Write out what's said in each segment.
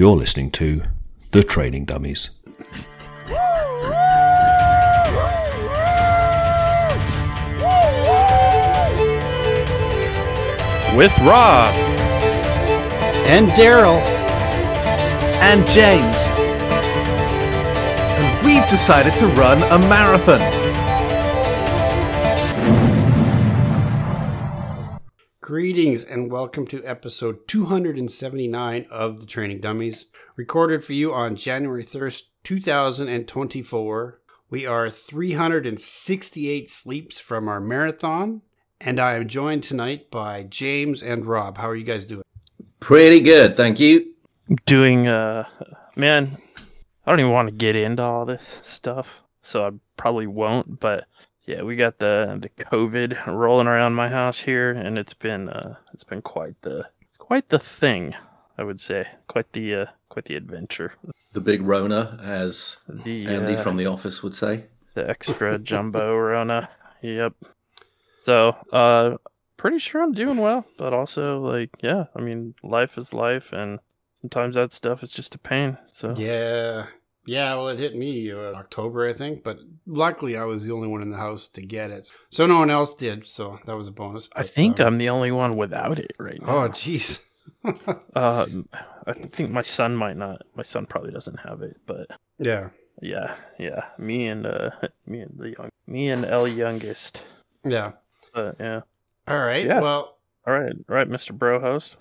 You're listening to The Training Dummies. With Rob. and Daryl and James. And we've decided to run a marathon. Greetings and welcome to episode 279 of the Training Dummies, recorded for you on January 1st, 2024. We are 368 sleeps from our marathon, and I am joined tonight by James and Rob. How are you guys doing? Pretty good, thank you. Doing, uh, man, I don't even want to get into all this stuff, so I probably won't. But yeah, we got the the COVID rolling around my house here, and it's been uh, it's been quite the quite the thing, I would say, quite the uh, quite the adventure. The big Rona, as The Andy uh, from The Office would say. the extra jumbo Rona. Yep. So, uh, pretty sure I'm doing well, but also like, yeah, I mean, life is life, and sometimes that stuff is just a pain. So, Yeah. Yeah, well, it hit me uh, October, I think, but luckily I was the only one in the house to get it. So no one else did, so that was a bonus. I think uh, I'm the only one without it right now. Oh, jeez. Um, I think my son might not. My son probably doesn't have it, but yeah. yeah, yeah. Me and uh, me and the young, me and L youngest. Yeah. But yeah. All right. Yeah. Well, All right, all right, Mr. Bro host.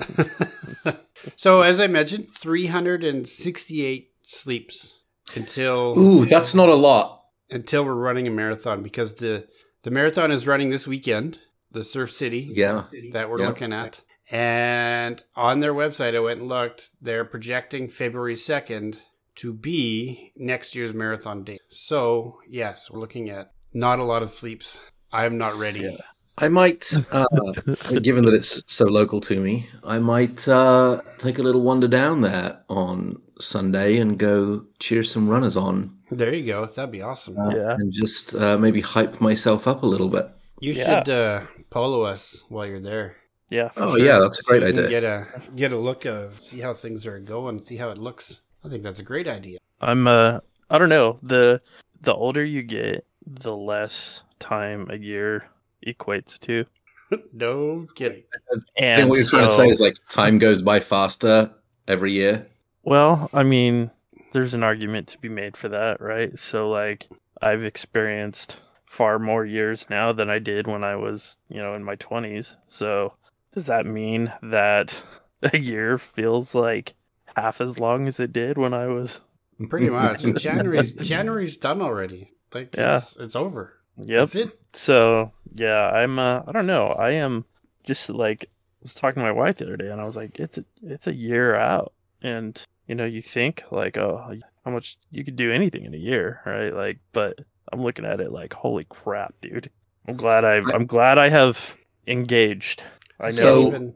so as I mentioned, 368 sleeps until Ooh, that's not a lot. until we're running a marathon because the the marathon is running this weekend, the Surf City Yeah. that we're Yeah. looking at. And on their website I went and looked, they're projecting February 2nd to be next year's marathon date. So, yes, we're looking at not a lot of sleeps. I'm not ready. Yeah. I might, uh, given that it's so local to me, I might uh, take a little wander down there on Sunday and go cheer some runners on There you go. That'd be awesome. uh, Yeah. and just uh, maybe hype myself up a little bit. You Yeah. should uh, follow us while you're there. Yeah. For Oh, sure. yeah, that's a So great you can idea. Get a get a look of see how things are going, see how it looks. I think that's a great idea. I'm uh I don't know. The the older you get, the less time a year equates to. no kidding. I think And what you're trying to say is like time goes by faster every year. Well, I mean, there's an argument to be made for that, right? So like I've experienced far more years now than I did when I was, you know, in my 20s. So does that mean that a year feels like half as long as it did when I was Pretty much. And January's January's done already. Like Yeah. it's it's over. Yep. That's it. So yeah, I'm. Uh, I don't know. I am just like I was talking to my wife the other day, and I was like, it's a, it's a year out, and you know, you think like, oh, how much you could do anything in a year, right? Like, but I'm looking at it like, holy crap, dude. I'm glad I. I'm glad I have engaged. I know. So- Even,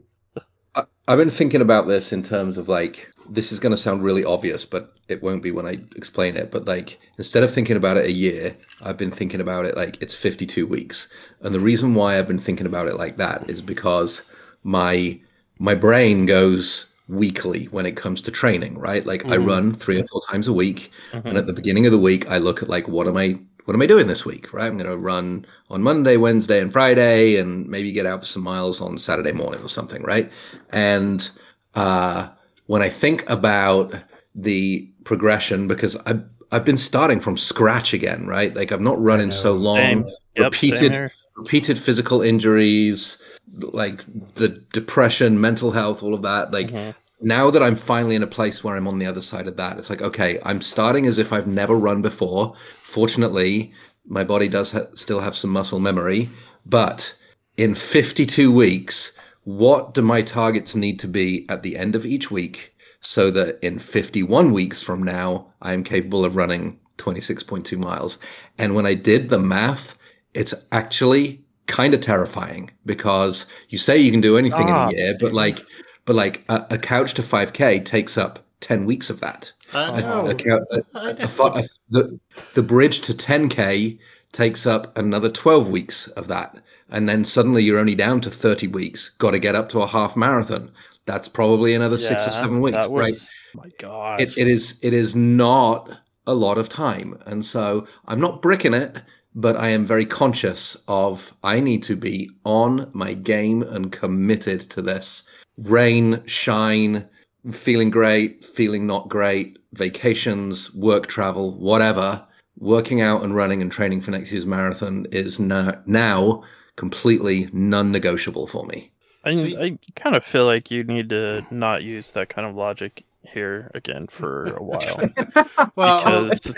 I, I've been thinking about this in terms of like this is going to sound really obvious, but it won't be when I explain it. But like instead of thinking about it a year, I've been thinking about it like it's 52 weeks. And the reason why I've been thinking about it like that is because my my brain goes weekly when it comes to training, right? Like I run three or four times a week, and at the beginning of the week, I look at like what am I what am I doing this week, right? I'm going to run on Monday, Wednesday, and Friday, and maybe get out for some miles on Saturday morning or something, right? And uh, when I think about the progression, because I've I've been starting from scratch again, right? Like I've not run in so long, Same. Repeated repeated physical injuries, like the depression, mental health, all of that. Like Mhm. Now that I'm finally in a place where I'm on the other side of that, it's like, okay, I'm starting as if I've never run before. Fortunately, my body does ha- still have some muscle memory, but in 52 weeks, what do my targets need to be at the end of each week so that in 51 weeks from now, I am capable of running 26.2 miles? And when I did the math, it's actually kind of terrifying because you say you can do anything in Ah. a year, but like, but like a, a couch to 5k takes up 10 weeks of that. I A- know. a cou- a- I a know. fi- a- the the bridge to 10k takes up another 12 weeks of that and then suddenly you're only down to 30 weeks got to get up to a half marathon that's probably another six or seven weeks, was, right? My God. It, it is it is not a lot of time, and so I'm not bricking it, but I am very conscious of I need to be on my game and committed to this. Rain, shine, feeling great, feeling not great, vacations, work travel, whatever. Working out and running and training for next year's marathon is now, now completely non-negotiable for me. I, So y- I kind of feel like you need to not use that kind of logic here again for a while Well, uh, because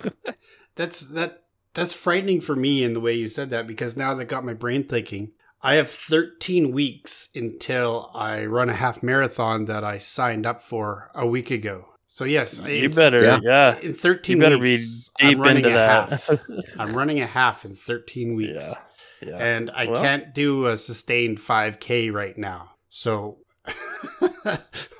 that's that that's frightening for me in the way you said that because now that got my brain thinking. I have 13 weeks until I run a half marathon that I signed up for a week ago. So yes, you in- better Yeah. yeah, in 13 you better weeks, be deep I'm running into a that. half. I'm running a half in 13 weeks. yeah, yeah. And I Well- can't do a sustained 5K right now. So,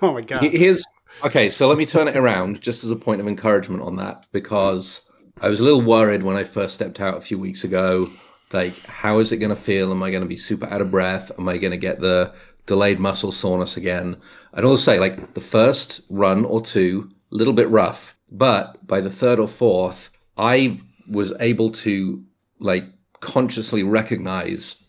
oh my God. Here's okay. So let me turn it around just as a point of encouragement on that because I was a little worried when I first stepped out a few weeks ago. Like, how is it going to feel? Am I going to be super out of breath? Am I going to get the delayed muscle soreness again? I'd also say, like, the first run or two, a little bit rough, but by the third or fourth, I was able to like consciously recognize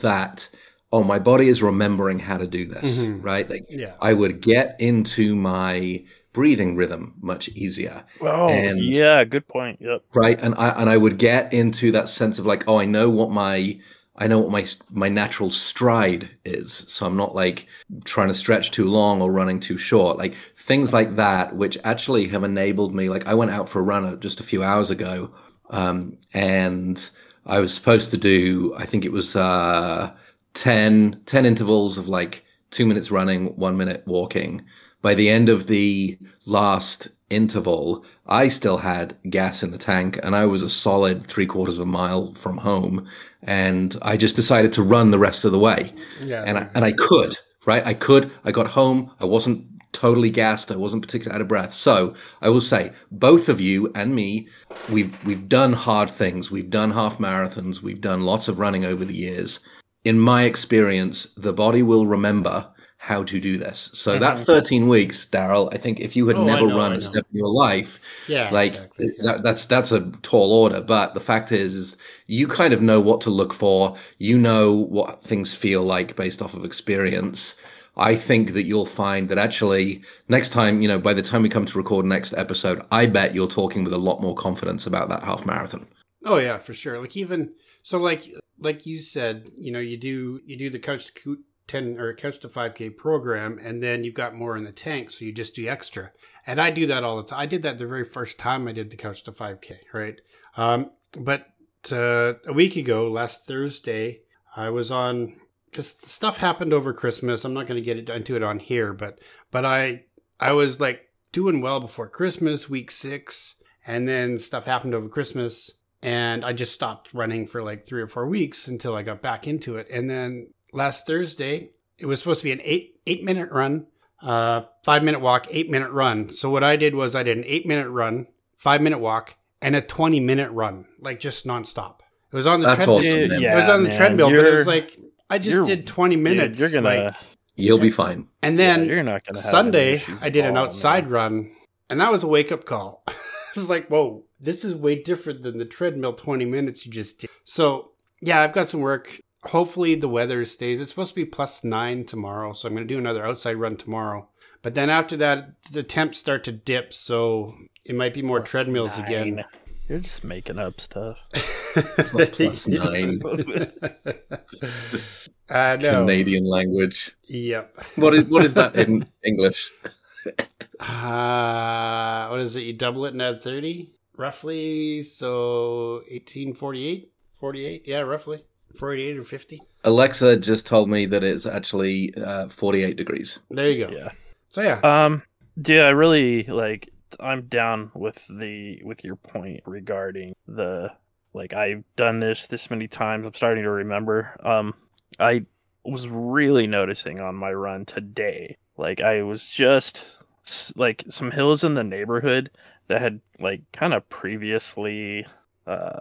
that oh my body is remembering how to do this Mhm. right like Yeah. I would get into my breathing rhythm much easier, oh and- yeah, good point. Yep. right? And I and I would get into that sense of like, oh, I know what my I know what my my natural stride is, so I'm not like trying to stretch too long or running too short, like things like that, which actually have enabled me. Like I went out for a run uh, just a few hours ago, um, and I was supposed to do, I think it was uh, 10, 10 intervals of like two minutes running, one minute walking. By the end of the last interval, I still had gas in the tank and I was a solid three quarters of a mile from home. And I just decided to run the rest of the way. Yeah. And I, and I could, right? I could. I got home. I wasn't totally gassed. I wasn't particularly out of breath. So I will say, both of you and me, we've we've done hard things. We've done half marathons. We've done lots of running over the years. In my experience, the body will remember how to do this. So that 13 weeks, Daryl, I think if you had Oh, never know, run a step in your life, yeah. like exactly. That, that's that's a tall order but the fact is is you kind of know what to look for you know what things feel like based off of experience i think that you'll find that actually next time you know by the time we come to record next episode i bet you're talking with a lot more confidence about that half marathon Oh yeah, for sure. Like even so, like like you said, you know, you do you do the couch to Coo- ten or couch to five k program, and then you've got more in the tank, so you just do extra. And I do that all the time. I did that the very first time I did the couch to five k, right? Um, but uh, a week ago, last Thursday, I was on because stuff happened over Christmas. I'm not going to get into it on here, but but I I was like doing well before Christmas, week six, and then stuff happened over Christmas and I just stopped running for like three or four weeks until I got back into it. And then last Thursday, it was supposed to be an eight eight minute run, uh, five minute walk, eight minute run. So what I did was I did an eight minute run, five minute walk, and a twenty minute run, like just nonstop. It was on the That's treadmill. awesome, Yeah. It was on the man, treadmill, but it was like I just did twenty dude, minutes. you're gonna like, you'll be fine and yeah, then you're not gonna Sunday, I did an outside man. run, and that was a wake up call. it's like, whoa, this is way different than the treadmill 20 minutes you just did. So, yeah, I've got some work. Hopefully, the weather stays. It's supposed to be plus nine tomorrow, so I'm going to do another outside run tomorrow. But then after that, the temps start to dip, so it might be more Plus treadmills again. You're just making up stuff. plus nine I know. canadian language Yep. what is what is that in english Uh, what is it? You double it and add 30, roughly. So 1848? 48? Yeah, roughly. 48 or 50. alexa just told me that it's actually uh, 48 degrees There you go. Yeah. So, yeah. Um, dude, I really like. I'm down with the with your point regarding the like I've done this this many times. I'm starting to remember. Um, I was really noticing on my run today. Like I was just like some hills in the neighborhood that had like kind of previously, uh,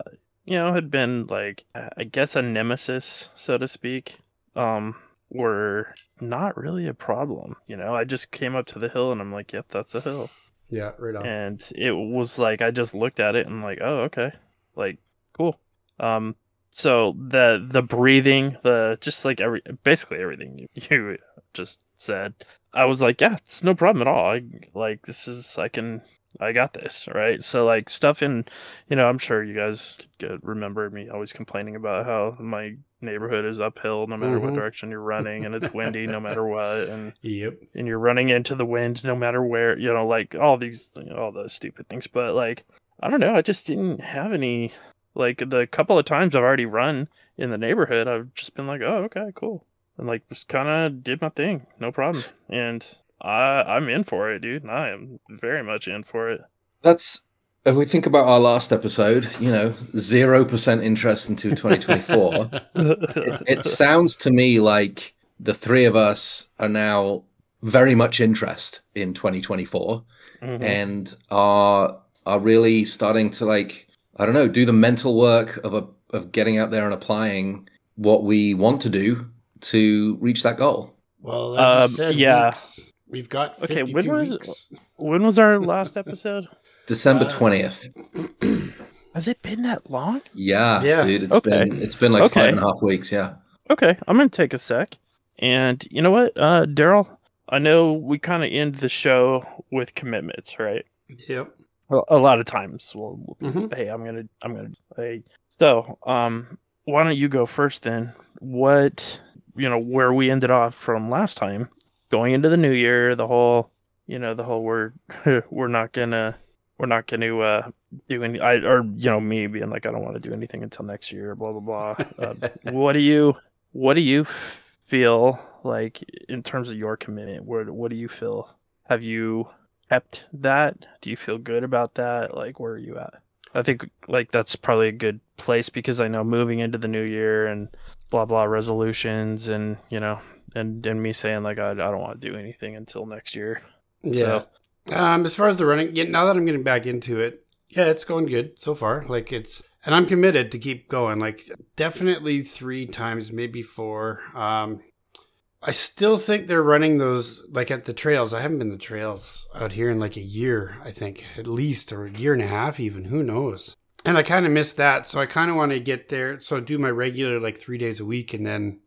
you know, had been like I guess a nemesis, so to speak. Um, were not really a problem. You know, I just came up to the hill and I'm like, yep, that's a hill. Yeah, right on. And it was like I just looked at it and like, oh, okay. Like, cool. Um so the the breathing, the just like every basically everything you, you just said, I was like, yeah, it's no problem at all. I like this is I can I got this, right? So like stuff in, you know, I'm sure you guys could remember me always complaining about how my neighborhood is uphill no matter what Mhm. direction you're running, and it's windy no matter what, and Yep. and you're running into the wind no matter where, you know, like all these, you know, all those stupid things. But like, I don't know, I just didn't have any. Like the couple of times I've already run in the neighborhood, I've just been like, oh, okay, cool, and like just kind of did my thing, no problem, and I I'm in for it, dude. And I am very much in for it. That's if we think about our last episode, you know, zero percent interest into 2024. it, it sounds to me like the three of us are now very much interest in 2024 Mhm. and are are really starting to like I don't know do the mental work of a of getting out there and applying what we want to do to reach that goal. Well, as you Um, said, yeah. weeks. We've got Okay, when was- weeks. When was our last episode? December Uh, 20th. Has it been that long? Yeah, Yeah. dude, it's Okay. been it's been like Okay. five and a half weeks. Yeah. Okay, I'm gonna take a sec. And you know what, uh, Daryl? I know we kind of end the show with commitments, right? Yep. Well, a lot of times, we'll, we'll be, Mhm. hey, I'm gonna, I'm gonna, hey. So, um, why don't you go first then? What, you know, where we ended off from last time, going into the new year, the whole, you know, the whole we're, we're not gonna, we're not gonna uh, do any, I or you know, me being like, I don't want to do anything until next year, blah blah blah. uh, what do you, what do you feel like in terms of your commitment? Where, what do you feel? Have you kept that? Do you feel good about that? Like, where are you at? I think like that's probably a good place because I know moving into the new year and blah blah resolutions and you know and and me saying like I, I don't want to do anything until next year. Yeah. Um, as far as the running, yeah, now that I'm getting back into it, yeah, it's going good so far. Like it's, and I'm committed to keep going. Like definitely three times, maybe four. Um, I still think they're running those like at the trails. I haven't been the trails out here in like a year, I think, at least, or a year and a half, even. Who knows? And I kind of missed that, so I kind of want to get there. So do my regular like three days a week, and then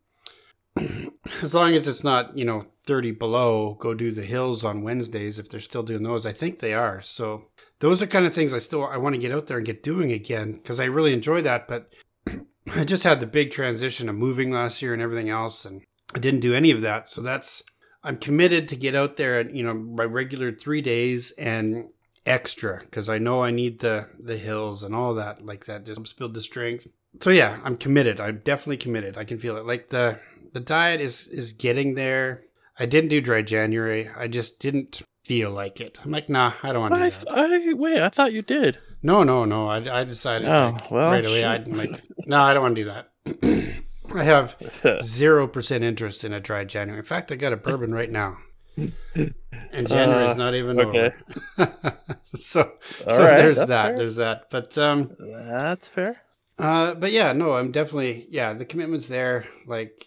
as long as it's not you know 30 below go do the hills on wednesdays if they're still doing those. I think they are. So those are kind of things i still i want to get out there and get doing again because i really enjoy that but i just had the big transition of moving last year and everything else and i didn't do any of that. So that's i'm committed to get out there and you know my regular three days and extra because i know i need the the hills and all that like that just build the strength. So yeah i'm committed. I'm definitely committed. I can feel it. Like the the diet is is getting there. I didn't do dry January. I just didn't feel like it. I'm like, nah, I don't want to I, do that. I wait, I thought you did. No, no, no. I, I decided Oh, well, right away. shit. I'd like, no, I don't want to do that. I have zero percent interest in a dry January. In fact, I got a bourbon right now, and January's Uh, not even okay. over. so, All so right, there's that. fair. There's that. But um, That's fair. uh, but yeah, no, I'm definitely yeah. The commitment's there. Like,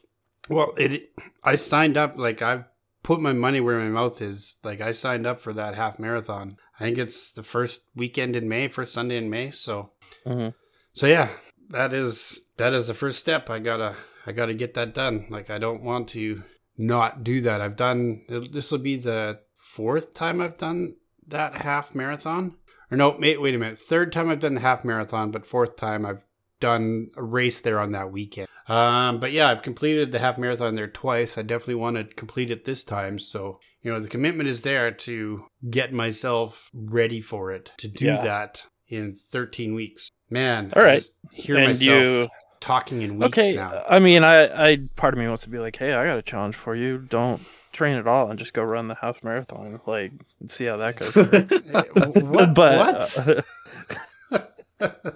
well, it. I signed up. Like, I've put my money where my mouth is. Like, I signed up for that half marathon. I think it's the first weekend in May, first Sunday in May. So, Mhm. so yeah, that is that is the first step. I gotta I gotta get that done. Like, I don't want to not do that. I've done. This will be the fourth time I've done that half marathon. Or no, wait, wait a minute. Third time I've done the half marathon, but fourth time I've done a race there on that weekend. Um, but yeah, I've completed the half marathon there twice. I definitely want to complete it this time. So, you know, the commitment is there to get myself ready for it, to do Yeah. that in 13 weeks. Man, All I right. hear and myself you talking in weeks okay? now. I mean, I, I part of me wants to be like, hey, I got a challenge for you. Don't train at all and just go run the half marathon. Like, and see how that goes. What? but what? uh,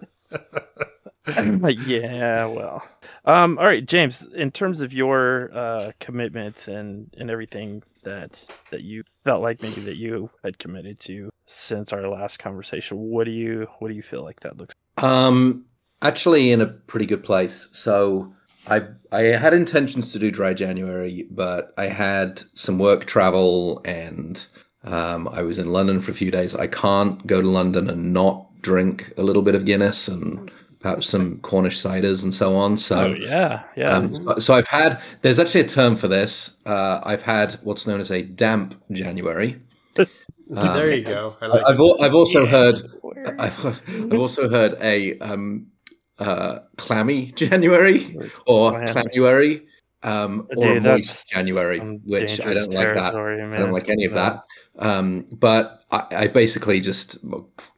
yeah, well, um, all right, James. In terms of your uh, commitments and and everything that that you felt like maybe that you had committed to since our last conversation, what do you what do you feel like that looks? like? Um, actually, in a pretty good place. So I I had intentions to do dry January, but I had some work travel and um, I was in London for a few days. I can't go to London and not drink a little bit of Guinness and perhaps some Cornish ciders and so on. So Oh yeah, yeah. Um, so, so I've had. There's actually a term for this. Uh, I've had what's known as a damp January. there you go. I like I've al- I've also Yeah. heard. I've, I've also heard a um, uh, clammy January or Man. clamuary um, or Dude, moist January, which I don't like that. territory, I don't like any of No. that. Um, but I, I basically just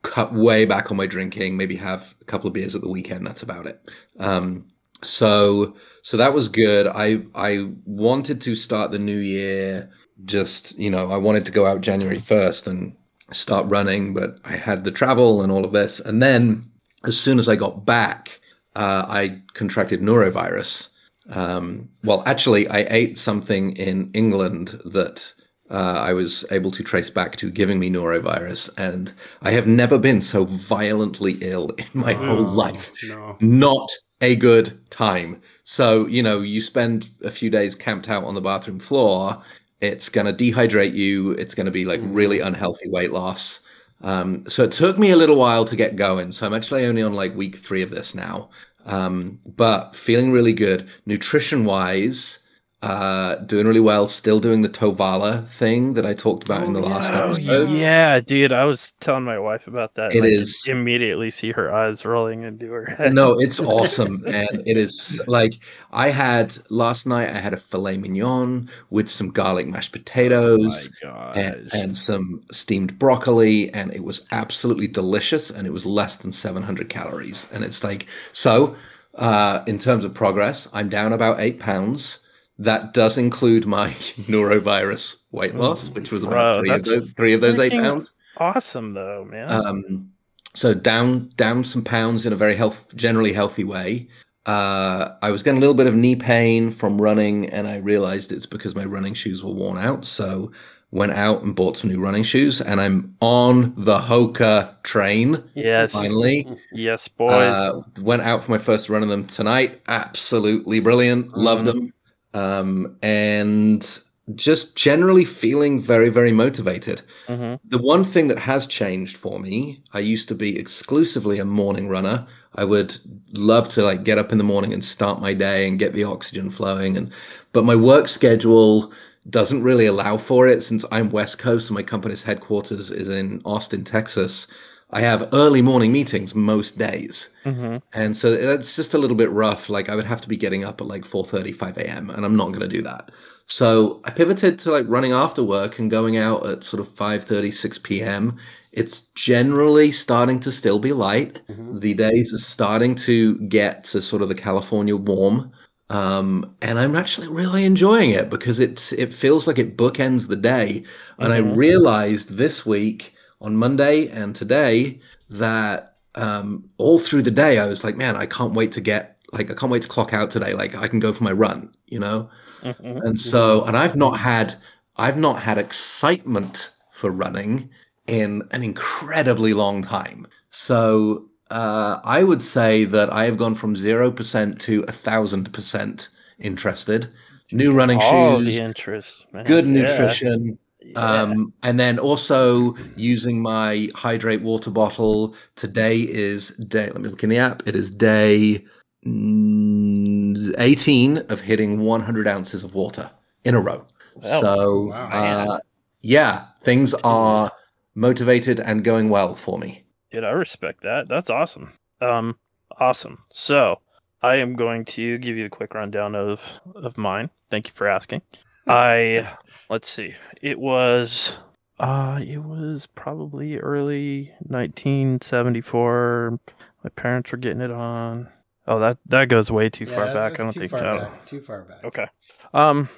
cut way back on my drinking. Maybe have a couple of beers at the weekend. That's about it. Um, so so that was good. I I wanted to start the new year. Just you know, I wanted to go out January first and start running, but I had the travel and all of this. And then as soon as I got back, uh, I contracted norovirus. Um, well, actually, I ate something in England that uh, I was able to trace back to giving me norovirus, and I have never been so violently ill in my whole life. no. Not a good time. So, you know, you spend a few days camped out on the bathroom floor, it's going to dehydrate you, it's going to be like really unhealthy weight loss. Um, so it took me a little while to get going. So I'm actually only on like week three of this now. Um, but feeling really good. Nutrition wise, uh, doing really well. Still doing the Tovala thing that I talked about in the Oh, last yeah. Oh, episode. yeah, dude. I was telling my wife about that. It is I immediately see her eyes rolling into her head. no, it's awesome, and it is like I had last night. I had a filet mignon with some garlic mashed Oh potatoes gosh. and, and some steamed broccoli, and it was absolutely delicious. And it was less than seven hundred calories, and it's like so. Uh, in terms of progress, I'm down about eight pounds. That does include my norovirus weight loss, which was about Bro, three of those three of those eight pounds. awesome though, man. Um, so down down some pounds in a very health generally healthy way. Uh, I was getting a little bit of knee pain from running, and I realized it's because my running shoes were worn out. So went out and bought some new running shoes, and I'm on the Hoka train yes, finally. yes, boys. Uh, went out for my first run of them tonight. Absolutely brilliant. Loved Mm-hmm. them. Um, and just generally feeling very, very motivated. hmm The one thing that has changed for me, I used to be exclusively a morning runner. I would love to like get up in the morning and start my day and get the oxygen flowing and but my work schedule doesn't really allow for it since I'm West Coast and my company's headquarters is in Austin, Texas. I have early morning meetings most days. hmm And so that's just a little bit rough. Like I would have to be getting up at like 4:30, 5 a.m. and I'm not going to do that. So I pivoted to like running after work and going out at sort of 5:30, 6 p.m. It's generally starting to still be light. The days are starting to get to sort of the California warm. Um, and I'm actually really enjoying it because it's it feels like it bookends the day. And I Mhm. realized this week on Monday and today that um, all through the day I was like, man, I can't wait to get like I can't wait to clock out today. Like I can go for my run, you know. hmm And so, and I've not had I've not had excitement for running in an incredibly long time. So uh, I would say that I have gone from zero percent to a thousand percent interested. New running All shoes, the interest, man. good nutrition. Um, and then also using my hydrate water bottle. Today is day. Let me look in the app. It is day mm, 18 of hitting 100 ounces of water in a row. Wow. so, Wow. uh, yeah, things are motivated and going well for me. Dude, I respect that. That's awesome. Um, awesome. So I am going to give you the quick rundown of of mine. Thank you for asking. I let's see. It was uh it was probably early 1974. My parents were getting it on. Oh, that that goes way too Yeah, far that's- back. I don't too think far that. back. Too far back. Okay. Um,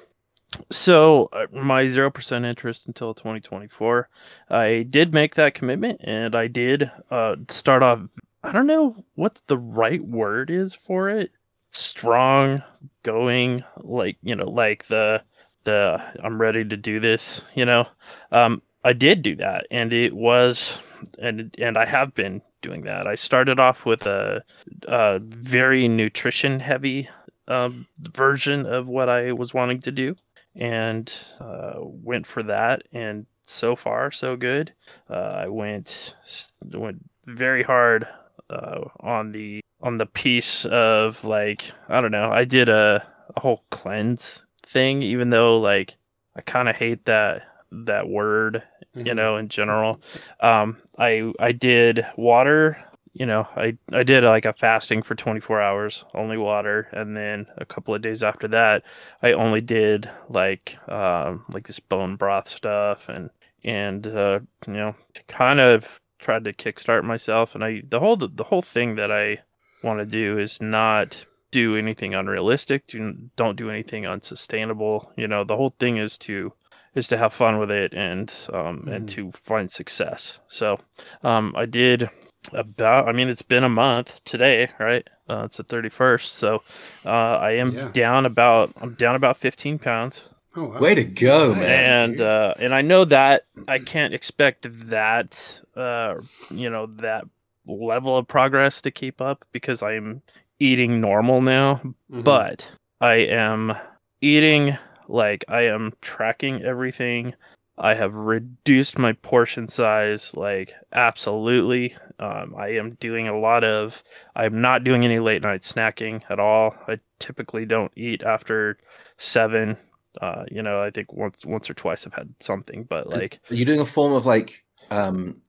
so uh, my zero percent interest until 2024. I did make that commitment, and I did uh start off. I don't know what the right word is for it. Strong, going, like you know, like the I'm ready to do this. You know, um, I did do that, and it was, and and I have been doing that. I started off with a, a very nutrition heavy um, version of what I was wanting to do, and uh, went for that. And so far, so good. Uh, I went went very hard uh, on the on the piece of like I don't know. I did a, a whole cleanse thing, even though like I kind of hate that that word, you Mhm. know, in general. Um, I I did water. You know, I I did like a fasting for 24 hours, only water, and then a couple of days after that, I only did like um like this bone broth stuff and and uh, you know kind of tried to kickstart myself and I the whole the whole thing that I want to do is not do anything unrealistic do, don't do anything unsustainable you know the whole thing is to is to have fun with it and um and Mhm. to find success so um I did about i mean it's been a month today right uh, it's the 31st so uh, i am Yeah. down about i'm down about 15 pounds Oh, wow. Way to go, man! and uh, and I know that I can't expect that uh, you know that level of progress to keep up because I'm eating normal now, Mhm. but I am eating like I am tracking everything. I have reduced my portion size like absolutely. Um, I am doing a lot of. I'm not doing any late night snacking at all. I typically don't eat after seven. Uh, you know, I think once once or twice I've had something, but like Are you doing a form of like um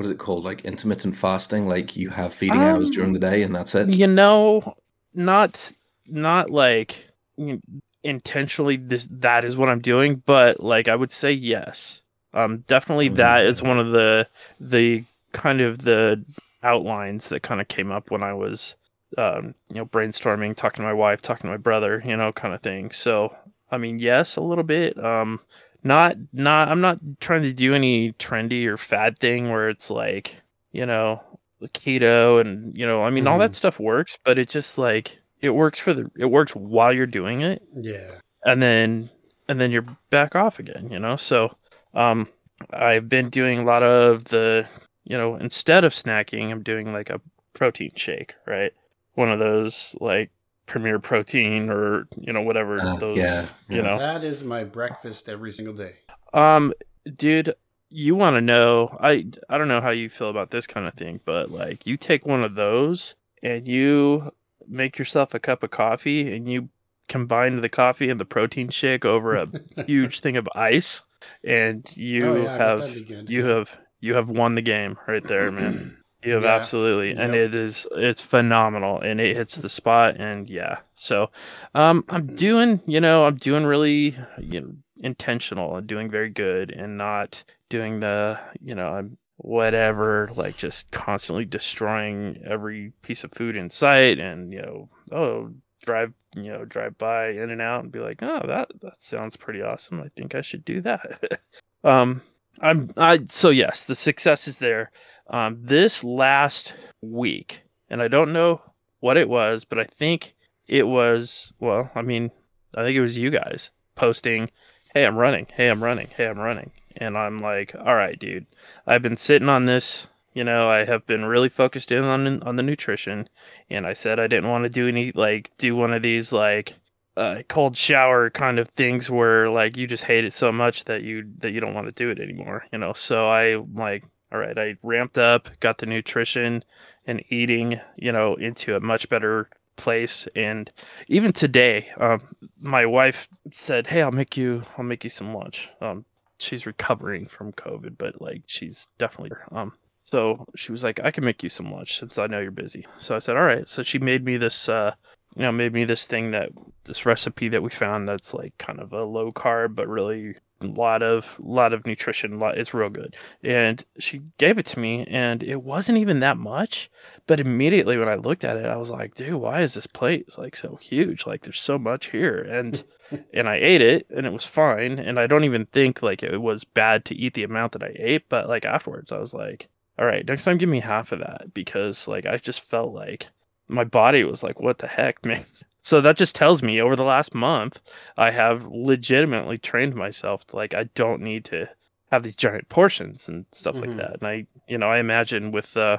what is it called? Like intermittent fasting? Like you have feeding hours Um, during the day and that's it? you know, not not like you intentionally this that is what I'm doing, but like I would say yes. Um, definitely that is one of the the kind of the outlines that kind of came up when I was um, you know brainstorming, talking to my wife, talking to my brother, you know, kind of thing. So I mean, yes, a little bit. Um, not not I'm not trying to do any trendy or fad thing where it's like you know keto and you know I mean all that stuff works, but it just like it works for the it works while you're doing it. Yeah. and then and then you're back off again you know? So um i've been doing a lot of the you know instead of snacking i'm doing like a protein shake right? One of those like premier protein or you know whatever Ah, those yeah, you yeah. know That is my breakfast every single day. um dude you want to know i i don't know how you feel about this kind of thing but like you take one of those and you make yourself a cup of coffee and you combine the coffee and the protein shake over a huge thing of ice and you Oh, yeah, have that'd be good. you have you have won the game right there man you have Yeah. absolutely and Yep. it is it's phenomenal and it hits the spot and yeah so um i'm doing you know i'm doing really you know intentional and doing very good and not doing the you know i'm whatever like just constantly destroying every piece of food in sight and you know oh drive you know drive by in and out and be like oh that that sounds pretty awesome i think i should do that um i'm i so yes the success is there um this last week and i don't know what it was but i think it was well i mean i think it was you guys posting hey i'm running. Hey i'm running. Hey i'm running. And i'm like all right dude. I've been sitting on this you know i have been really focused in on on the nutrition and i said i didn't want to do any like do one of these like uh, cold shower kind of things where like you just hate it so much that you that you don't want to do it anymore you know? So i like all right i ramped up got the nutrition and eating you know into a much better place. And even today um my wife said hey i'll make you i'll make you some lunch. Um she's recovering from covid but like she's definitely um so she was like i can make you some lunch since i know you're busy. So i said all right. So she made me this uh you know made me this thing that this recipe that we found that's like kind of a low carb but really a lot of lot of nutrition lot, it's real good. And she gave it to me and it wasn't even that much but immediately when i looked at it i was like dude why is this plate like so huge? Like there's so much here. And and i ate it and it was fine and i don't even think like it was bad to eat the amount that i ate but like afterwards i was like all right next time give me half of that because like i just felt like my body was like what the heck man so that just tells me over the last month i have legitimately trained myself to like i don't need to have these giant portions and stuff Mhm. like that and i you know i imagine with uh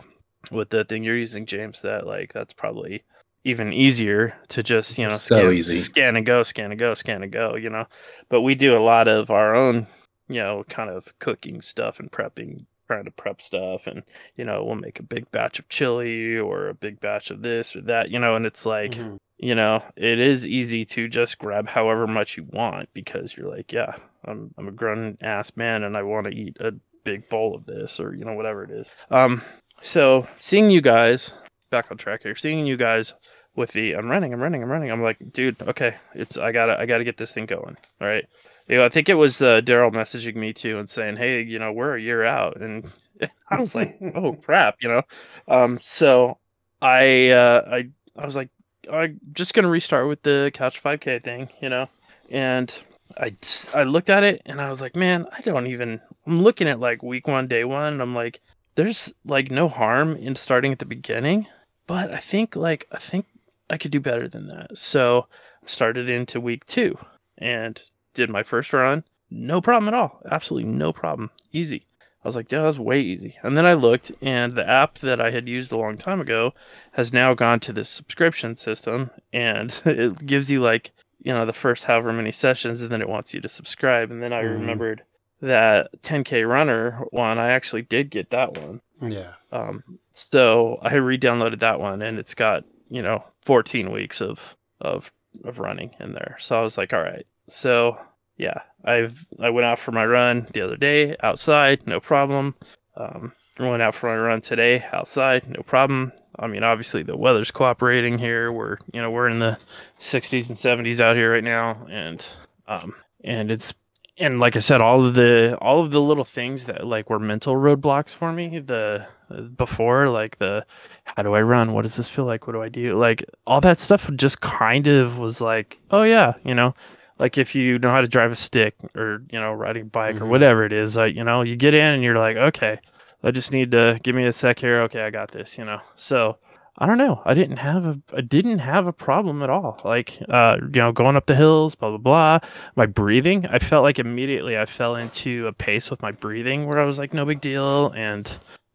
with the thing you're using james that like that's probably even easier to just you know So scan, easy. scan and go, scan and go, scan and go. You know, but we do a lot of our own, you know, kind of cooking stuff and prepping, trying to prep stuff, and you know, we'll make a big batch of chili or a big batch of this or that. You know, and it's like Mhm. You know, it is easy to just grab however much you want because you're like, yeah, I'm I'm a grown ass man and I want to eat a big bowl of this or you know whatever it is. Um, so seeing you guys back on track here, seeing you guys with the I'm running, I'm running, I'm running. I'm like, dude, okay, it's I gotta I gotta get this thing going. All right. You know, I think it was uh, Daryl messaging me too and saying, hey, you know, we're a year out, and I was like, oh crap, you know. Um, so I uh, I I was like. I'm just gonna restart with the couch 5K thing, you know, and I I looked at it and I was like, man, I don't even. I'm looking at like week one, day one, and I'm like, there's like no harm in starting at the beginning, but I think like I think I could do better than that. So started into week two and did my first run, no problem at all, absolutely no problem, easy. I was like, yeah, that was way easy. And then I looked, and the app that I had used a long time ago has now gone to this subscription system, and it gives you like, you know, the first however many sessions, and then it wants you to subscribe. And then I Mhm. remembered that 10K Runner one, I actually did get that one. Yeah. Um, so I re-downloaded that one, and it's got you know 14 weeks of of of running in there. So I was like, all right. So yeah, I've I went out for my run the other day outside, no problem. Um, went out for my run today outside, no problem. I mean, obviously the weather's cooperating here. We're you know we're in the 60s and 70s out here right now, and um, and it's and like I said, all of the all of the little things that like were mental roadblocks for me the before, like the how do I run? What does this feel like? What do I do? Like all that stuff just kind of was like, oh yeah, you know, like if you know how to drive a stick or you know riding a bike or Mhm. whatever it is, like you know, you get in and you're like, okay, I just need to give me a sec here. Okay, I got this. You know, so. I don't know. I didn't have a I didn't have a problem at all. Like uh you know, going up the hills, blah blah blah. My breathing, I felt like immediately I fell into a pace with my breathing where I was like no big deal and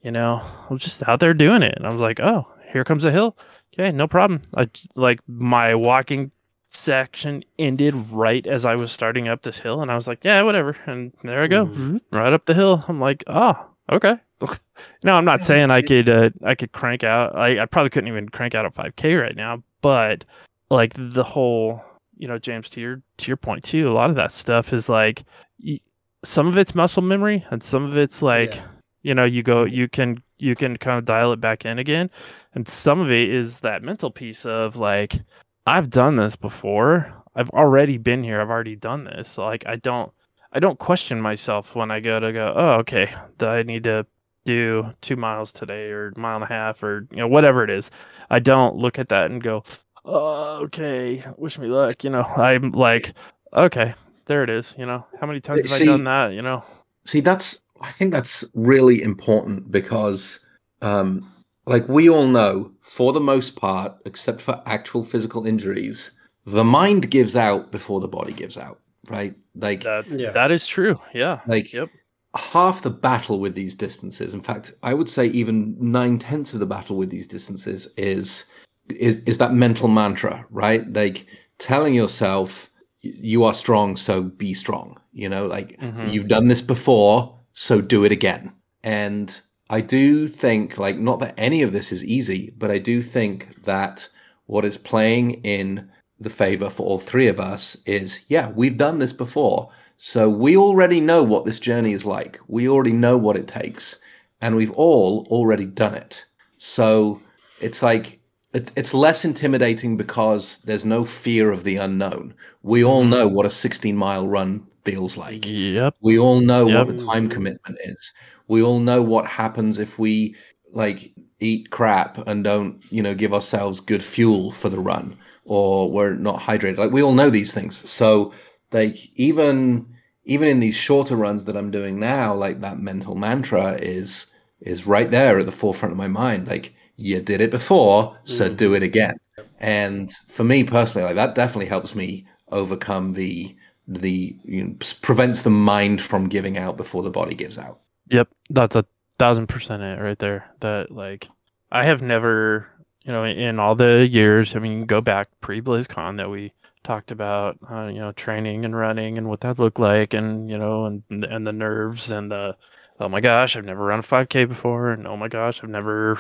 you know, I was just out there doing it and I was like, "Oh, here comes a hill." Okay, no problem. I like my walking section ended right as I was starting up this hill and I was like, "Yeah, whatever." And there I go. Mhm. Right up the hill. I'm like, "Oh, okay." no, I'm not saying I could uh, I could crank out. I, I probably couldn't even crank out a 5K right now, but like the whole, you know, James to your to your point too, a lot of that stuff is like y- some of it's muscle memory and some of it's like Yeah. you know, you go you can you can kind of dial it back in again. And some of it is that mental piece of like I've done this before. I've already been here. I've already done this. Like I don't I don't question myself when I go to go, oh, okay, do I need to do two miles today or a mile and a half or you know whatever it is i don't look at that and go oh, okay wish me luck you know i'm like okay there it is you know how many times have See- i done that you know See, that's I think that's really important because, um, like we all know, for the most part, except for actual physical injuries, the mind gives out before the body gives out, right? Like, that Yeah. that is true yeah like yep half the battle with these distances. In fact, I would say even nine tenths of the battle with these distances is is is that mental mantra, right? Like telling yourself you are strong, so be strong. You know, like Mhm. you've done this before, so do it again. And I do think, like, not that any of this is easy, but I do think that what is playing in the favor for all three of us is, yeah, we've done this before. So we already know what this journey is like. We already know what it takes, and we've all already done it. So it's like it's it's less intimidating because there's no fear of the unknown. We all mm-hmm. know what a 16 mile run feels like. yep We all know Yep. what the time commitment is. We all know what happens if we like eat crap and don't, you know, give ourselves good fuel for the run or we're not hydrated. Like we all know these things. So like even even in these shorter runs that I'm doing now, like that mental mantra is is right there at the forefront of my mind. Like you did it before, so mm. do it again. And for me personally, like that definitely helps me overcome the the you know, prevents the mind from giving out before the body gives out. Yep, that's a thousand percent it right there. That like I have never you know, in all the years, I mean, go back pre BlizzCon that we talked about, uh, you know, training and running and what that looked like, and you know, and and the nerves and the, oh my gosh, I've never run a 5K before, and oh my gosh, I've never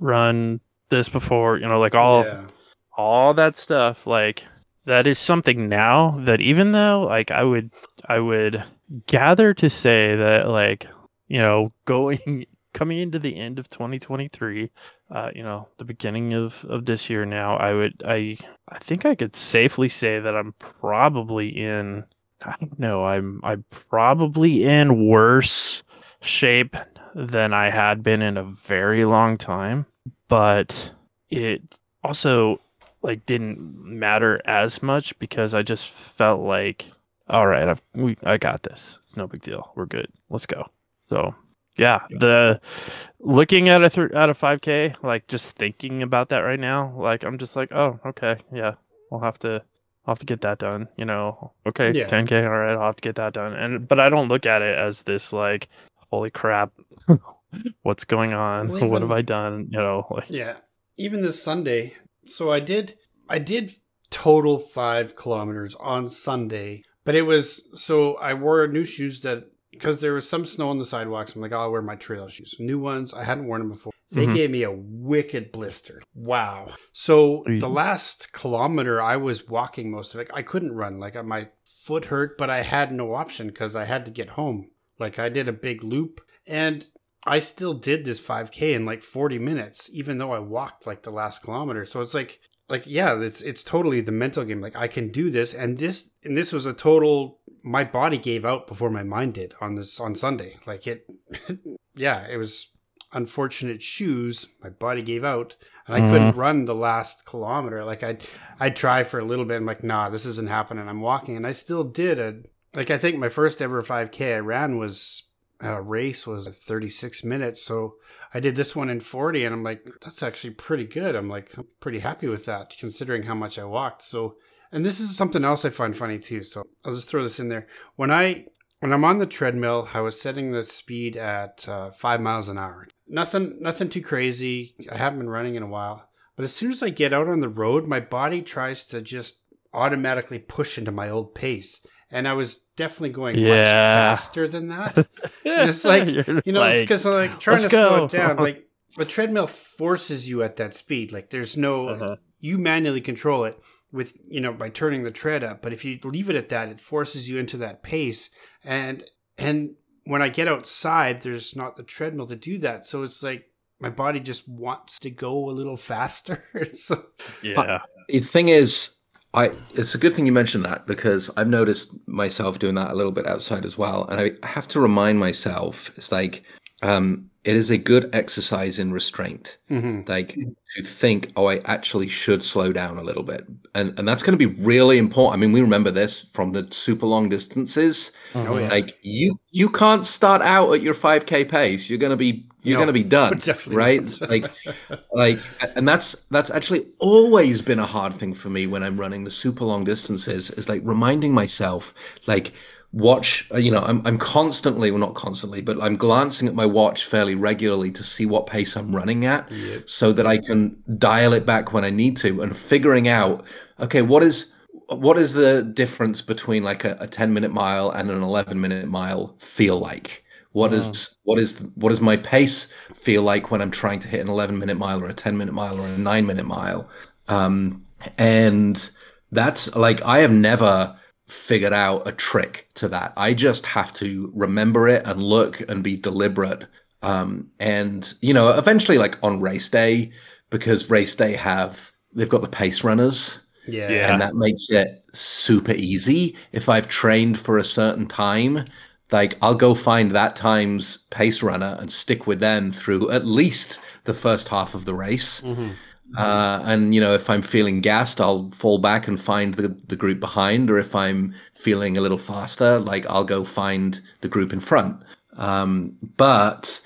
run this before, you know, like all yeah. all that stuff, like that is something now that even though like I would I would gather to say that like you know going coming into the end of 2023 uh, you know the beginning of of this year now i would i i think i could safely say that i'm probably in i don't know i'm i'm probably in worse shape than i had been in a very long time but it also like didn't matter as much because i just felt like all right i've we, i got this it's no big deal we're good let's go so yeah, the looking at a th- at a 5K, like just thinking about that right now, like I'm just like, oh, okay, yeah, I'll have to, I'll have to get that done. You know, okay, Yeah. 10K, all right, I'll have to get that done. And but I don't look at it as this like, holy crap, what's going on? Well, what have I done? You know, like, Yeah. Even this Sunday. So I did I did total five kilometers on Sunday. But it was so I wore new shoes that because there was some snow on the sidewalks. I'm like, oh, I'll wear my trail shoes. New ones. I hadn't worn them before. They Mhm. gave me a wicked blister. Wow. So the last kilometer, I was walking most of it. I couldn't run. Like uh, my foot hurt, but I had no option because I had to get home. Like I did a big loop and I still did this 5K in like 40 minutes, even though I walked like the last kilometer. So it's like, like yeah, it's it's totally the mental game. Like I can do this, and this and this was a total. My body gave out before my mind did on this on Sunday. Like it, yeah, it was unfortunate shoes. My body gave out, and I couldn't mm-hmm. run the last kilometer. Like I'd I'd try for a little bit. I'm like, nah, this isn't happening. I'm walking, and I still did a like I think my first ever 5K I ran was a race was 36 minutes. So I did this one in 40 and I'm like, that's actually pretty good. I'm like, I'm pretty happy with that considering how much I walked. So, and this is something else I find funny too. So I'll just throw this in there. When I, when I'm on the treadmill, I was setting the speed at uh, five miles an hour. Nothing, nothing too crazy. I haven't been running in a while, but as soon as I get out on the road, my body tries to just automatically push into my old pace. And I was definitely going much faster than that. And it's like You're you know, like, because like trying to "Let's slow it down, like the treadmill forces you at that speed. Like there's no Uh-huh. you manually control it with you know by turning the tread up. But if you leave it at that, it forces you into that pace. And and when I get outside, there's not the treadmill to do that. So it's like my body just wants to go a little faster. so yeah, The thing is, I it's a good thing you mentioned that because I've noticed myself doing that a little bit outside as well, and I have to remind myself it's like um, it is a good exercise in restraint, mhm. like to think, oh, I actually should slow down a little bit, and and that's going to be really important. I mean, we remember this from the super long distances. Oh, yeah. Like you you can't start out at your 5k pace. You're going to be you're No, going to be done, definitely right? like like and that's that's actually always been a hard thing for me when i'm running the super long distances is like reminding myself like watch uh, you know i'm, I'm constantly well not constantly but i'm glancing at my watch fairly regularly to see what pace i'm running at so that i can dial it back when i need to and figuring out okay what is what is the difference between like a, a 10 minute mile and an 11 minute mile feel like? What is what is what does my pace feel like when I'm trying to hit an 11 minute mile or a 10 minute mile or a 9 minute mile? Um, and that's like I have never figured out a trick to that. I just have to remember it and look and be deliberate. Um, and you know, eventually, like on race day, because race day have they've got the pace runners yeah, Yeah. and that makes it super easy. If I've trained for a certain time, like I'll go find that time's pace runner and stick with them through at least the first half of the race. Uh, and you know, if I'm feeling gassed, I'll fall back and find the, the group behind, or if I'm feeling a little faster, like I'll go find the group in front. Um, but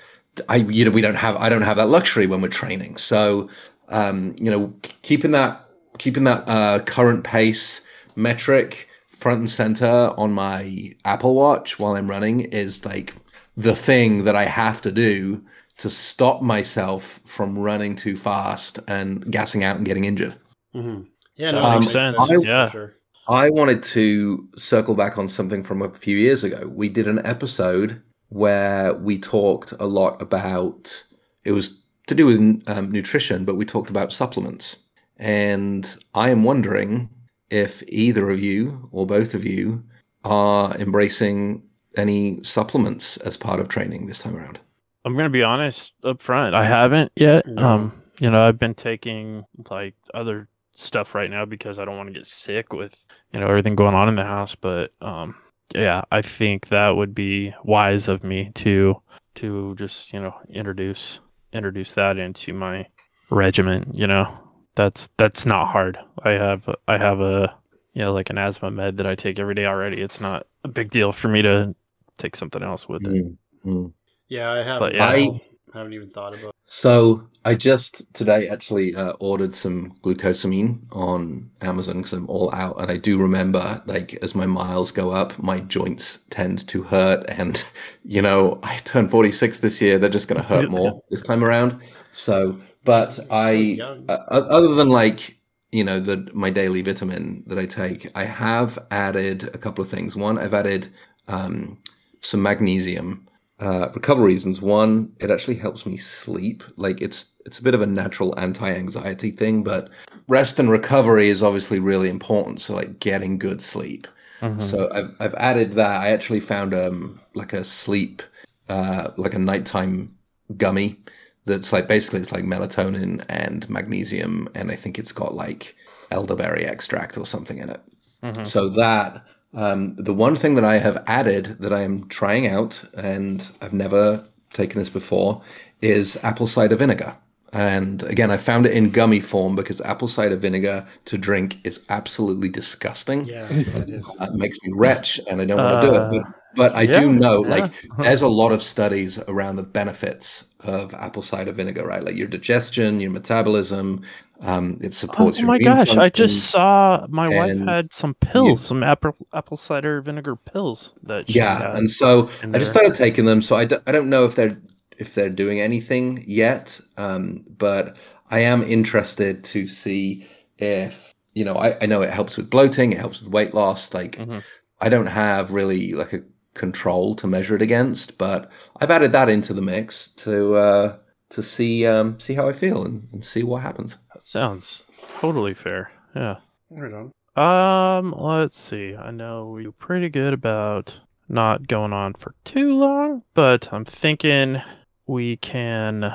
I, you know, we don't have I don't have that luxury when we're training. So, um, you know, keeping that keeping that uh, current pace metric front and center on my Apple Watch while I'm running is like the thing that I have to do to stop myself from running too fast and gassing out and getting injured. hmm Yeah, no, That that makes makes sense, sense. yeah. Sure. I wanted to circle back on something from a few years ago. We did an episode where we talked a lot about it was to do with um, nutrition, but we talked about supplements. And I am wondering if either of you or both of you are embracing any supplements as part of training this time around. I'm gonna be honest up front. I haven't yet. No. Um, you know, I've been taking like other stuff right now because I don't want to get sick with you know everything going on in the house. But um, yeah, I think that would be wise of me to to just you know introduce introduce that into my regimen. You know, that's that's not hard. I have I have a you know like an asthma med that I take every day already. It's not a big deal for me to take something else with it. Mm. Yeah, I haven't. But yeah. I haven't even thought about. So I just today actually uh, ordered some glucosamine on Amazon because I'm all out, and I do remember like as my miles go up, my joints tend to hurt, and you know I turned 46 this year; they're just going to hurt more this time around. So, but I, young. uh, other than like you know the my daily vitamin that I take, I have added a couple of things. One, I've added um, some magnesium uh, for a couple of reasons. One, it actually helps me sleep. Like it's it's a bit of a natural anti-anxiety thing, but rest and recovery is obviously really important. So like getting good sleep. Mhm. So I've I've added that. I actually found um like a sleep uh like a nighttime gummy that's like basically it's like melatonin and magnesium and I think it's got like elderberry extract or something in it. Mhm. So that um, the one thing that I have added that I am trying out and I've never taken this before is apple cider vinegar. And again, I found it in gummy form because apple cider vinegar to drink is absolutely disgusting. Yeah, it is. It makes me retch and I don't want to do it. But, but I do know, yeah. like, there's a lot of studies around the benefits of apple cider vinegar, right? Like your digestion, your metabolism. Um, it supports Oh my gosh! I just saw my wife had some pills, some apple apple cider vinegar pills that she yeah and so i just started taking them so I, d- I don't know if they're if they're doing anything yet um, but i am interested to see if you know I, I know it helps with bloating it helps with weight loss like Mhm. i don't have really like a control to measure it against but i've added that into the mix to uh to see um see how i feel and, and see what happens That sounds totally fair. Yeah. Right on. Um. Let's see. I know we are pretty good about not going on for too long, but I'm thinking we can.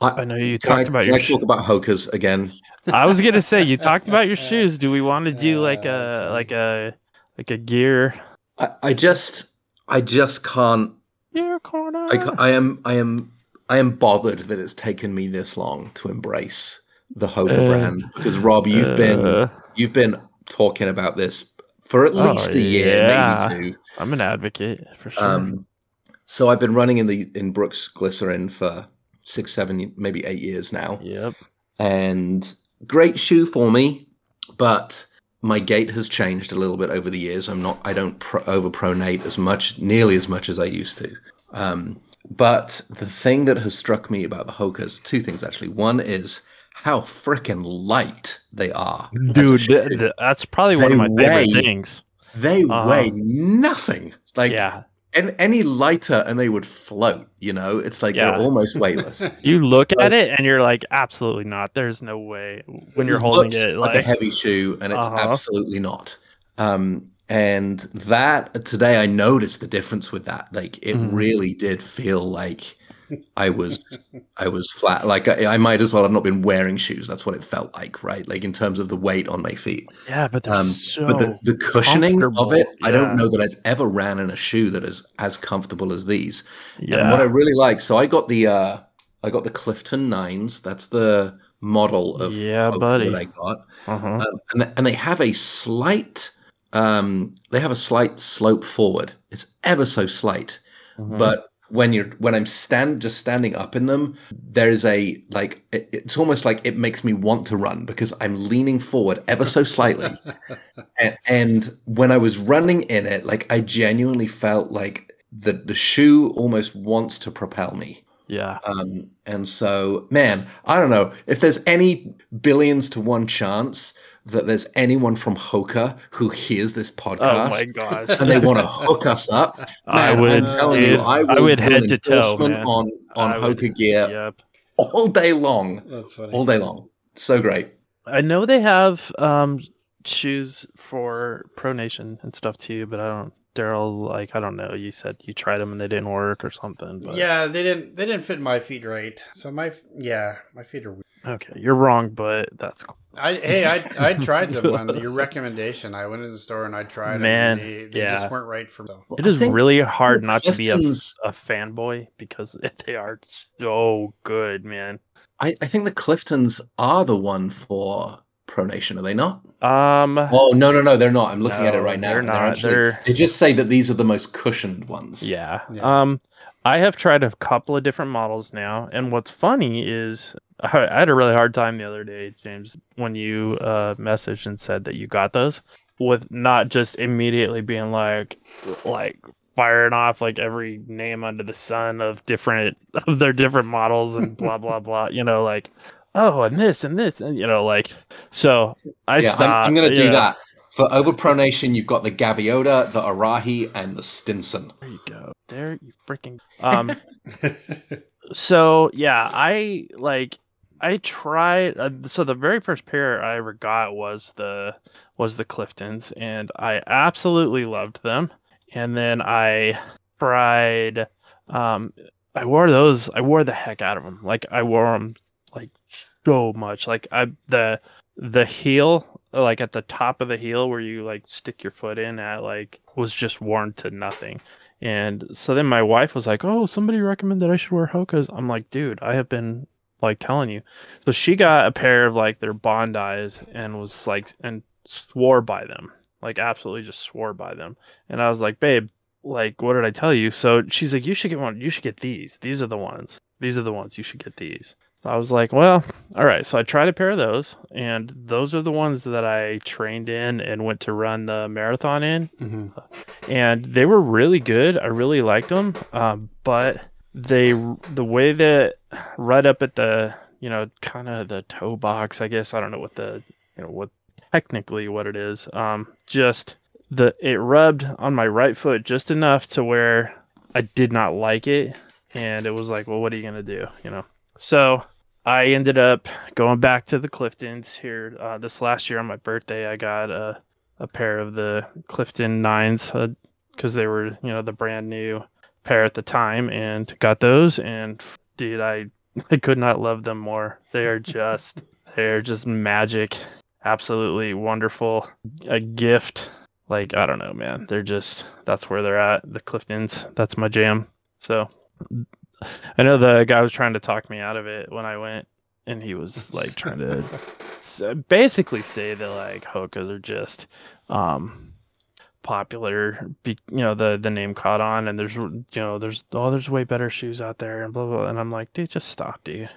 I I know you can I, talked about can your. I talk about hokas again I was gonna say you talked about your shoes. Do we want to do like Uh, that's a like a like a gear I, I just i just can't gear corner? I, I am I am I am bothered that it's taken me this long to embrace the Hoka Uh, brand because Rob, you've been Uh, you've been talking about this for at Oh, least a year, yeah. maybe two. I'm an advocate for sure. Um, so I've been running in the in Brooks Glycerin for six, seven, maybe eight years now, yep. and great shoe for me, but my gait has changed a little bit over the years. I'm not I don't pro- overpronate as much, nearly as much as I used to. Um, but the thing that has struck me about the Hokas, two things actually. One is how freaking light they are. Dude, th- th- that's probably one of my favorite things. they uh, weigh nothing. Like yeah, and any lighter and they would float, you know? It's like Yeah. they're almost weightless. you look at it and you're like, absolutely not. There's no way when you're holding it. like, Like, a heavy shoe, and it's Uh-huh. absolutely not. Um, and that today I noticed the difference with that. Like it Mhm. really did feel like I was I was flat. Like I, I might as well have not been wearing shoes. That's what it felt like, right? Like in terms of the weight on my feet. yeah, but Um, so. but the, the cushioning of it, I don't know that I've ever ran in a shoe that is as comfortable as these. yeah. And what I really like, so I got the uh I got the Clifton Nines. That's the model of Yeah, buddy. that I got, uh-huh. um, and and they have a slight um they have a slight slope forward. It's ever so slight, Mhm. but when you're when I'm stand just standing up in them, there is a like it, it's almost like it makes me want to run because I'm leaning forward ever so slightly. and, and when I was running in it, like I genuinely felt like the the shoe almost wants to propel me. Yeah. Um, and so, man, I don't know if there's any billions to one chance that there's anyone from Hoka who hears this podcast Oh my gosh. and they want to hook us up. I Man, would, I'm telling you, dude, I, I would do an head to toe, man. on on I would- Hoka gear Yep. all day long, That's funny. all day long. So great. I know they have um shoes for pronation and stuff too, but I don't. Darryl, like I don't know. You said you tried them and they didn't work or something. But... Yeah, they didn't. They didn't fit my feet right. So my yeah, my feet are. weird. Okay, you're wrong, but that's cool. I hey, I I tried them on your recommendation. I went in the store and I tried Man, them. and They, they yeah. just weren't right for me. It I is really hard the not to be a, Cliftons- a fanboy because they are so good, man. I, I think the Cliftons are the one for pronation, are they not? Um, Oh no, no, no, they're not. I'm looking at it right now. they're and not. actually- They're- They just say that these are the most cushioned ones. Yeah. Yeah. Um, I have tried a couple of different models now, and what's funny is I I had a really hard time the other day, James, when you uh messaged and said that you got those, with not just immediately being like, like firing off like every name under the sun of different of their different models and blah blah blah. You know, like oh, and this and this, and you know, like so. I yeah, stopped. I'm, I'm going to do yeah. that. For overpronation, you've got the Gaviota, the Arahi, and the Stinson. There you go. There you freaking um. so yeah, I like I tried. Uh, so the very first pair I ever got was the was the Cliftons, and I absolutely loved them. And then I tried. Um, I wore those. I wore the heck out of them. Like I wore them like so much. Like I the the heel like at the top of the heel where you like stick your foot in at like was just worn to nothing. And so then my wife was like, "Oh, somebody recommended I should wear Hoka's." I'm like, "Dude, I have been like telling you." So she got a pair of like their Bondi's and was like and swore by them. Like absolutely just swore by them. And I was like, "Babe, like what did I tell you?" So she's like, "You should get one. You should get these. These are the ones. These are the ones. You should get these." I was like, "Well, all right." So I tried a pair of those, and those are the ones that I trained in and went to run the marathon in Mhm. and they were really good. I really liked them, um, but they the way that right up at the you know kind of the toe box. I guess I don't know what the you know what technically what it is. Um, just the it rubbed on my right foot just enough to where I did not like it, and it was like, well, what are you gonna do? You know, so. I ended up going back to the Cliftons here uh, this last year on my birthday. I got a, a pair of the Clifton nines because they were you know the brand new pair at the time and got those and dude I I could not love them more. They are just they're just magic, absolutely wonderful, a gift. Like I don't know, man. They're just that's where they're at. The Cliftons, that's my jam. So I know the guy was trying to talk me out of it when I went, and he was like trying to basically say that like Hokas are just um popular be, you know the the name caught on and there's you know there's oh there's way better shoes out there and blah blah, blah. and i'm like dude just stop dude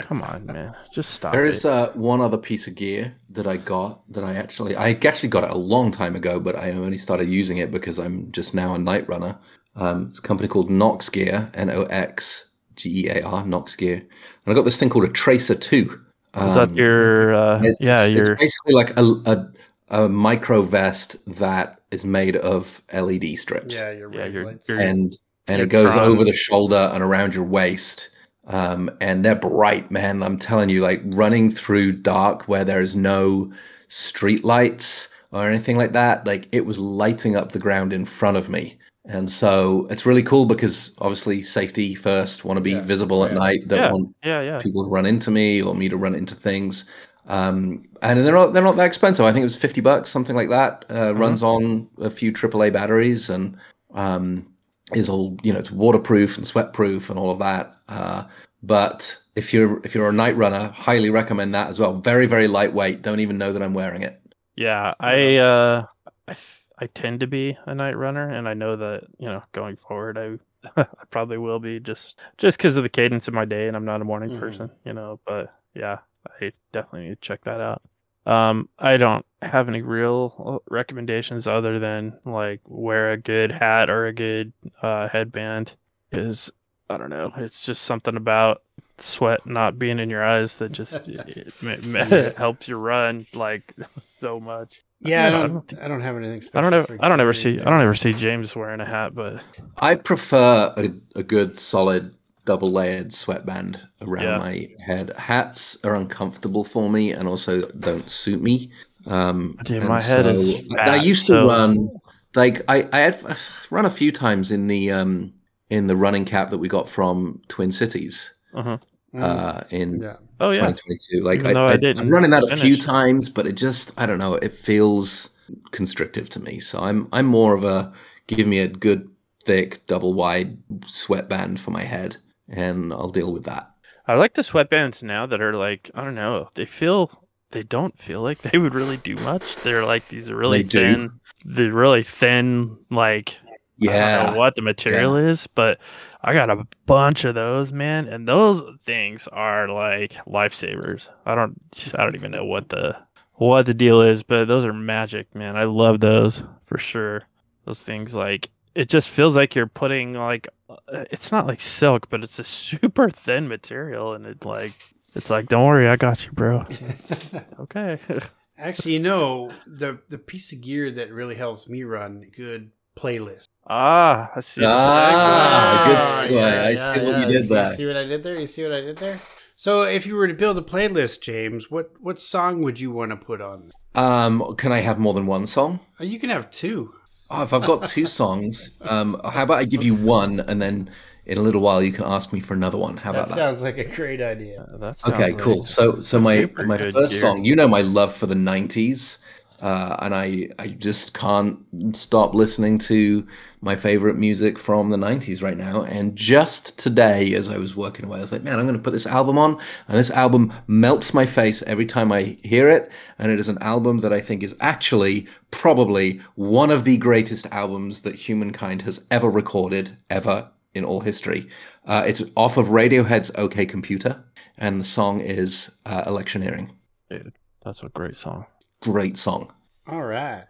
come on man just stop There it. is uh, one other piece of gear that I got that I actually I actually got it a long time ago, but I only started using it because I'm just now a night runner. Um, it's a company called Nox Gear, N O X G E A R, Nox Gear, and I got this thing called a Tracer Two. is that Um, your uh it's, yeah it's basically like a, a a micro vest that is made of LED strips. yeah, your Yeah, red you're- lights. and and it goes Tron. over the shoulder and around your waist. Um, and they're bright, man. I'm telling you, like running through dark where there is no street lights or anything like that. Like it was lighting up the ground in front of me. And so it's really cool because obviously safety first, want to be Yeah, visible at yeah. night, don't Yeah. want yeah yeah people to run into me or me to run into things. Um, and they're not they're not that expensive. I think it was fifty bucks, something like that. Uh, Runs on a few AAA batteries and um, is all you know, it's waterproof and sweatproof and all of that. Uh, but if you're if you're a night runner, highly recommend that as well. Very very lightweight. Don't even know that I'm wearing it. Yeah, I uh I, f- I tend to be a night runner and I know that, you know, going forward I I probably will be just just cuz of the cadence of my day and I'm not a morning Mhm. person, you know, but yeah, I definitely need to check that out. Um I don't have any real uh, recommendations other than like wear a good hat or a good uh headband cuz I don't know. It's just something about sweat not being in your eyes that just it, it helps you run like so much. Yeah, I don't I don't. don't think- I don't have anything special. I don't know. for I don't ever Gatorade. see. I don't ever see James wearing a hat, but I prefer a, a good solid double layered sweatband around Yeah. my head. Hats are uncomfortable for me and also don't suit me. Um, Dude, and my head is I- I fat, used so- to run like I I had I've run a few times in the um in the running cap that we got from Twin Cities uh-huh. Mm, uh in yeah. Oh yeah, 2022. Like Even I, I I, didn't I've run in that a few times, but it just I don't know. It feels constrictive to me. So I'm I'm more of a give me a good thick double wide sweatband for my head, and I'll deal with that. I like the sweatbands now that are like I don't know. They feel they don't feel like they would really do much. They're like these really They do. thin, they're really thin. Like Yeah, know what the material is, but I got a bunch of those, man, and those things are like lifesavers. I don't, I don't even know what the what the deal is, but those are magic, man. I love those for sure. Those things like it just feels like you're putting like uh, it's not like silk, but it's a super thin material, and it like it's like don't worry, I got you, bro. okay. Actually, you know the the piece of gear that really helps me run good playlist. Ah, I see. Ah, segue. good segue. I see what you did there. See what I did there? You see what I did there? So, if you were to build a playlist, James, what what song would you want to put on? Um, can I have more than one song? Oh, you can have two. Oh, if I've got two songs, um, how about I give you one, and then in a little while you can ask me for another one. How That about that? sounds like a great idea. That Okay, like- cool. So, so my my first gear. song, you know, my love for the '90s, uh, and I I just can't stop listening to my favorite music from the '90s right now. And just today, as I was working away, I was like, man, I'm going to put this album on, and this album melts my face every time I hear it. And it is an album that I think is actually probably one of the greatest albums that humankind has ever recorded, ever in all history. Uh, it's off of Radiohead's OK Computer, and the song is uh, Electioneering. Dude, that's a great song. Great song. All right,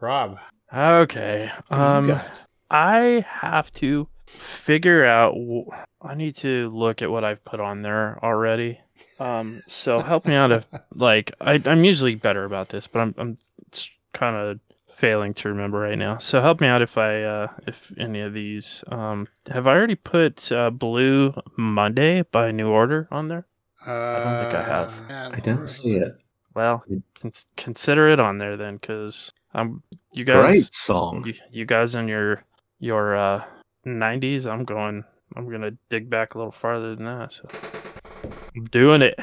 Rob. Okay. Um. I have to figure out. wh- I need to look at what I've put on there already. Um, so help me out if like I, I'm usually better about this, but I'm I'm kind of failing to remember right now. So help me out if I uh if any of these um have I already put uh, Blue Monday by New Order on there? I don't think I have. Uh, I don't see it. Well, cons- consider it on there then, because I'm you guys. Great song. you, you guys in your your uh 90s i'm going i'm gonna dig back a little farther than that so i'm doing it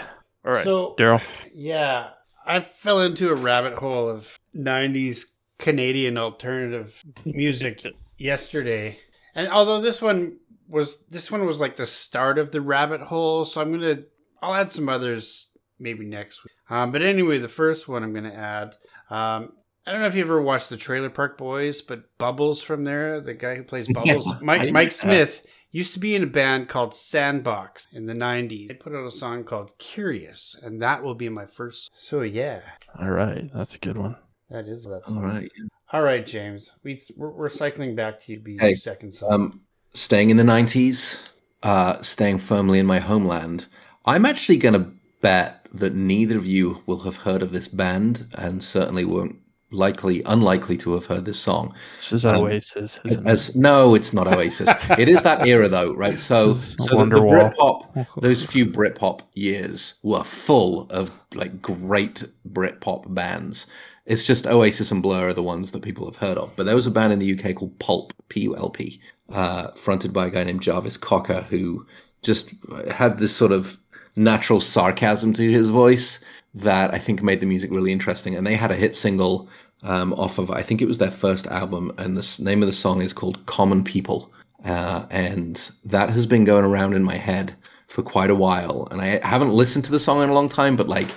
all right So, darryl yeah, I fell into a rabbit hole of '90s Canadian alternative music yesterday, and although this one was this one was like the start of the rabbit hole, so I'm gonna I'll add some others maybe next week. Um, but anyway, the first one I'm gonna add. Um, I don't know if you ever watched the Trailer Park Boys, but Bubbles from there, the guy who plays Bubbles, Yeah, Mike Mike Smith, used to be in a band called Sandbox in the 90s. They put out a song called Curious, and that will be my first. So, yeah, all right that's a good one that is that All song. right. All right, James. We, we're, we're cycling back to you to be Hey, your second song. Um, staying in the 90s, uh, staying firmly in my homeland, I'm actually going to bet that neither of you will have heard of this band and certainly won't likely, unlikely to have heard this song. this is Um, oasis isn't it no, it's not Oasis. it is that era though, right? So, so the, the Britpop, those few Britpop years were full of like great Britpop bands. It's just Oasis and Blur are the ones that people have heard of. But there was a band in the UK called Pulp, P U L P, uh, fronted by a guy named Jarvis Cocker, who just had this sort of natural sarcasm to his voice that I think made the music really interesting. And they had a hit single um, off of, I think it was their first album, and the name of the song is called Common People. Uh, and that has been going around in my head for quite a while. And I haven't listened to the song in a long time, but like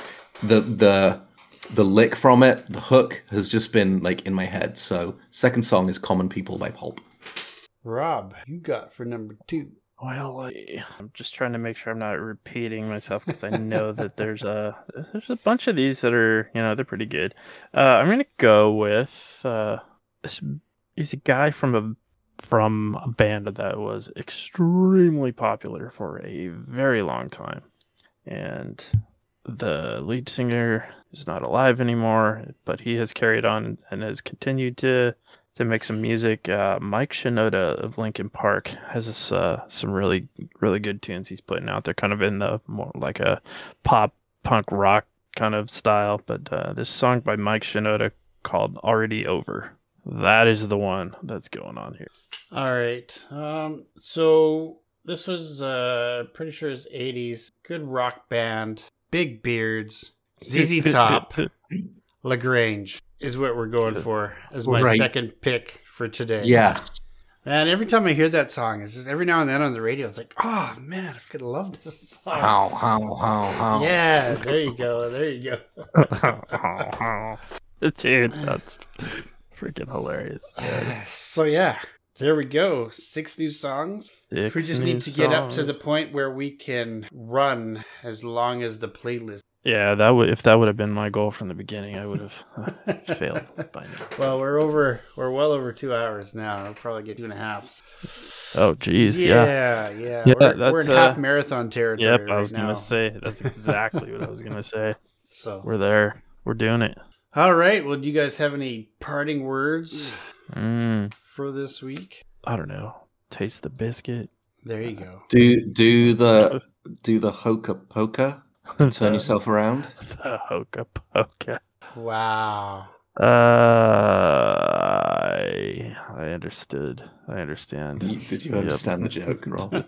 the, the, the lick from it, the hook has just been like in my head. So, second song is Common People by Pulp. Rob, you got for number two. Well I- i'm just trying to make sure i'm not repeating myself because i know that there's a there's a bunch of these that are you know they're pretty good uh i'm gonna go with uh this he's a guy from a from a band that was extremely popular for a very long time. And the lead singer is not alive anymore, but he has carried on and has continued to to make some music. Uh, Mike Shinoda of Linkin Park has this, uh, some really really good tunes he's putting out. They're kind of in the more like a pop punk rock kind of style. But uh, this song by Mike Shinoda called "Already Over." That is the one that's going on here. All right. Um, so this was uh pretty sure it's 80s. Good rock band. Big beards. ZZ Top. La Grange is what we're going for as my Right. second pick for today. Yeah. And every time I hear that song, it's just every now and then on the radio, it's like, oh man, I could love this song. How, how, how, how. Yeah, there you go. There you go. Dude, that's freaking hilarious. man. So yeah, there we go. Six new songs. Six we just need to get up to the point where we can run as long as the playlist. Yeah, that would if that would have been my goal from the beginning, I would have uh, failed by now. Well, we're over. We're well over two hours now. I'll probably get two and a half. Oh, jeez, yeah. yeah, yeah. Yeah, we're, we're in uh, half marathon territory Yep, right I was now. gonna say that's exactly what I was gonna say. So, We're there. We're doing it. all right. Well, do you guys have any parting words Mm, for this week? I don't know. Taste the biscuit. There you go. Do do the do the hoka poka. Turn yourself around. The hoka poka. Wow. Uh, I I understood. I understand. You- Did you Yep. understand the joke, Rob?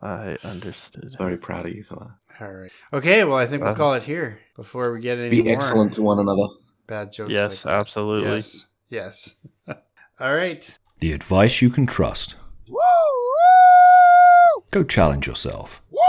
I understood. Very proud of you for that. All right. Okay. Well, I think we'll Uh, call it here before we get any Be more excellent to one another. bad jokes. Yes, like absolutely. Yes. Yes. All right. The advice you can trust. Woo! Go challenge yourself. Woo!